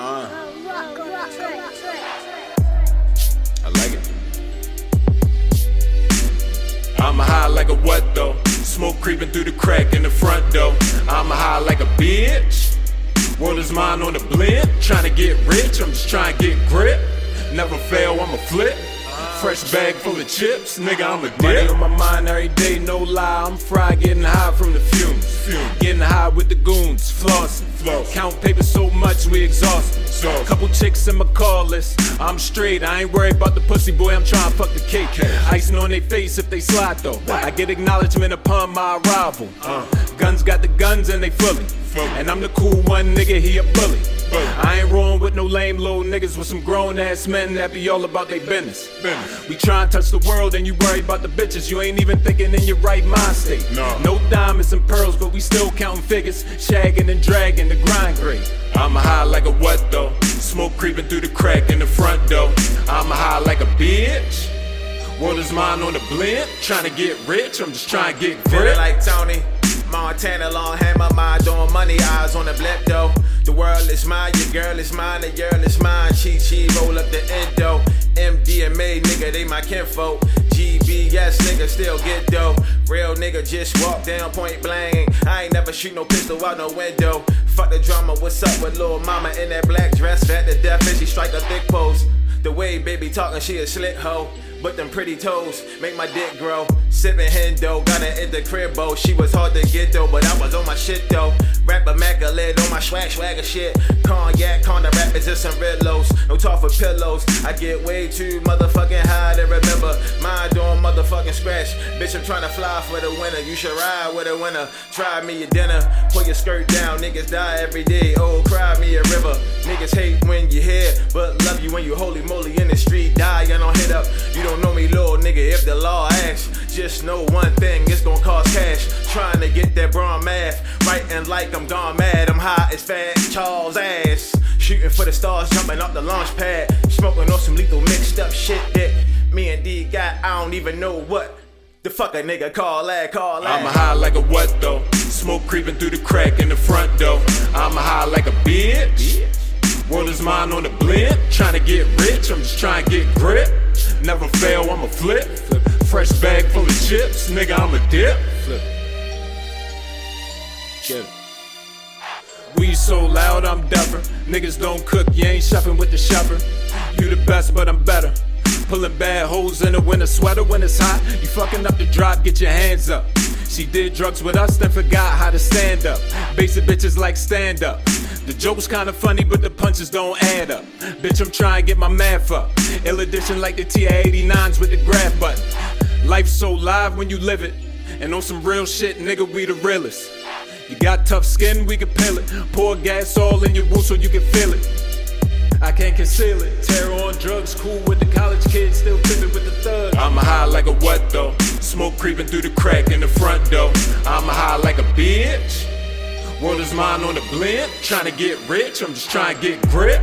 Uh. I like it. I'm high like a what though? Smoke creeping through the crack in the front door. I'm high like a bitch. World is mine on the blend. Trying to get rich, I'm just trying to get grip. Never fail, I'm a flip. Fresh bag full of chips, nigga, I'm a dip. Money on my mind every day, no lie. I'm fried, getting high from the fumes. fumes. Getting high with the goons, flossing. Count paper so much, we exhausted. So, couple chicks in my call list. I'm straight, I ain't worried about the pussy boy, I'm trying to fuck the cake. Icing on their face if they slide though. I get acknowledgement upon my arrival. Uh, guns got the guns and they fully. And I'm the cool one, nigga, he a bully. I ain't rolling with no lame little niggas with some grown ass men that be all about their business. We try and touch the world and you worry about the bitches. You ain't even thinking in your right mind state. No. no diamonds and pearls, but we still counting figures. Shagging and dragging the grind grade. I'm a high like a what though? Smoke creeping through the crack in the front door. I'm a high like a bitch. World is mine on the blend. Trying to get rich, I'm just trying to get Feeling grip. like Tony. Montana, long hammer, mind doing money, eyes on the blip though. World is mine, your girl is mine, the girl is mine. Chi Chi, roll up the endo. MDMA, nigga, they my kinfolk. GBS, nigga, still get dough. Real nigga, just walk down point blank. I ain't never shoot no pistol out no window. Fuck the drama, what's up with little mama in that black dress? Fat to death, and she strike a thick pose. The way baby talking, she a slick hoe. But them pretty toes make my dick grow. Sippin' Hendo, got her in the cribbo. She was hard to get though, but I was on my shit though. A lid on my swag swagger shit. Cognac, con the rappers is some Ridlos. No talk for pillows. I get way too motherfucking high to remember. Mind doing motherfucking scratch. Bitch, I'm trying to fly for the winner. You should ride with a winner. Try me your dinner. Pull your skirt down. Niggas die every day. Oh, a river. Niggas hate when you here, but love you when you holy moly in the street. Die, you don't hit up. You don't know me, little nigga. If the law asks, just know one thing, it's gonna cost cash. Trying to get that brown math, writing like I'm gone mad. I'm high as fat Charles ass. Shooting for the stars, jumping off the launch pad. Smoking on some lethal mixed up shit that me and D got. I don't even know what the fuck a nigga call that, call that. I'm a high like a what though? Smoke creeping through the crack in the front door. I'm a high like a bitch. World is mine on the blimp. Trying to get rich, I'm just trying to get grip. Never fail, I'm a flip. Fresh bag full of chips, nigga, I'm a dip. Flip. It. We so loud, I'm deafer. Niggas don't cook, you ain't shopping with the shopper. You the best, but I'm better. Pulling bad holes in a winter sweater when it's hot. You fucking up the drop, get your hands up. She did drugs with us, then forgot how to stand up. Basic bitches like stand up. The joke's kinda funny, but the punches don't add up. Bitch, I'm trying to get my math up. Ill edition like the TA89s with the grab button. Life's so live when you live it. And on some real shit, nigga, we the realest. You got tough skin, we can peel it. Pour gas all in your wound so you can feel it. I can't conceal it. Terror on drugs, cool with the college kids, still tipping with the thug. I'm high like a what though? Smoke creeping through the crack in the front door. I'ma high like a bitch. World is mine on the blend. Trying to get rich, I'm just trying to get grip.